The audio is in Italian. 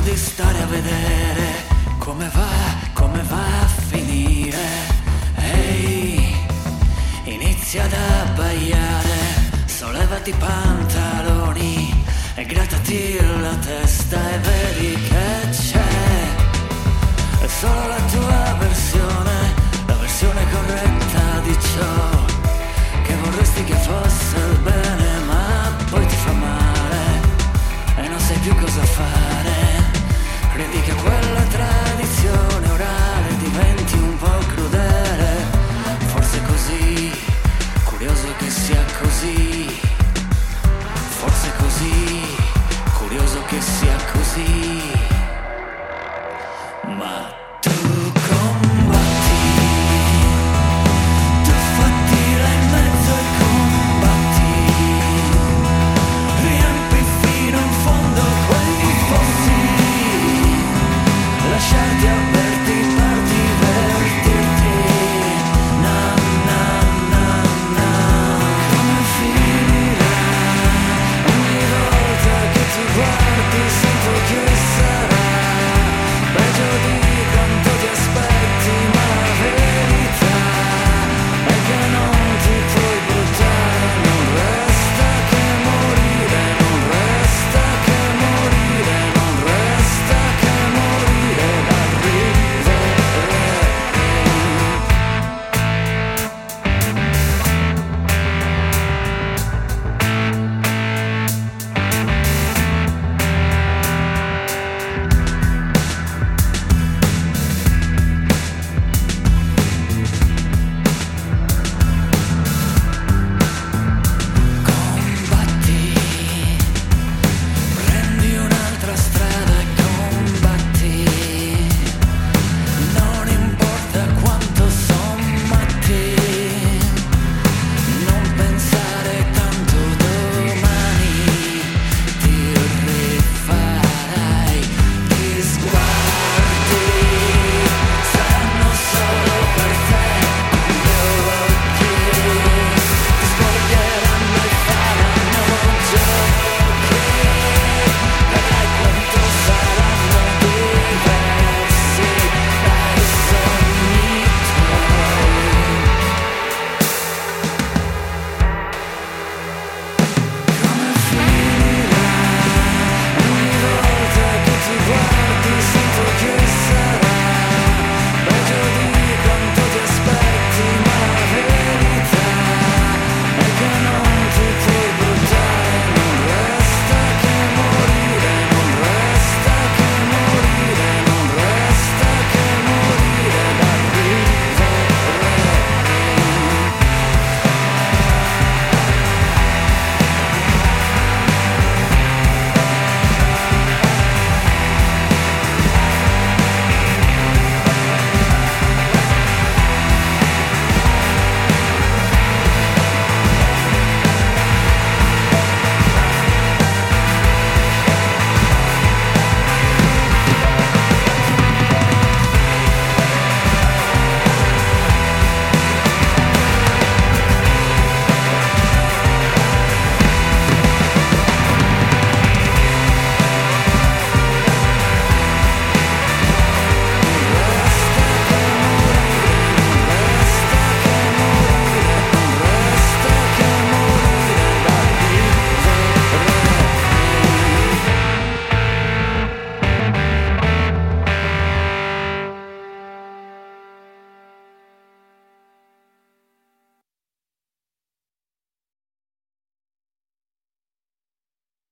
cerco di stare a vedere come va, come va a finire. Ehi, inizia ad abbaiare, sollevati i pantaloni e grattati la testa e vedi che c'è. È solo la tua versione, la versione corretta di ciò che vorresti che fosse il bene. che sia così, ma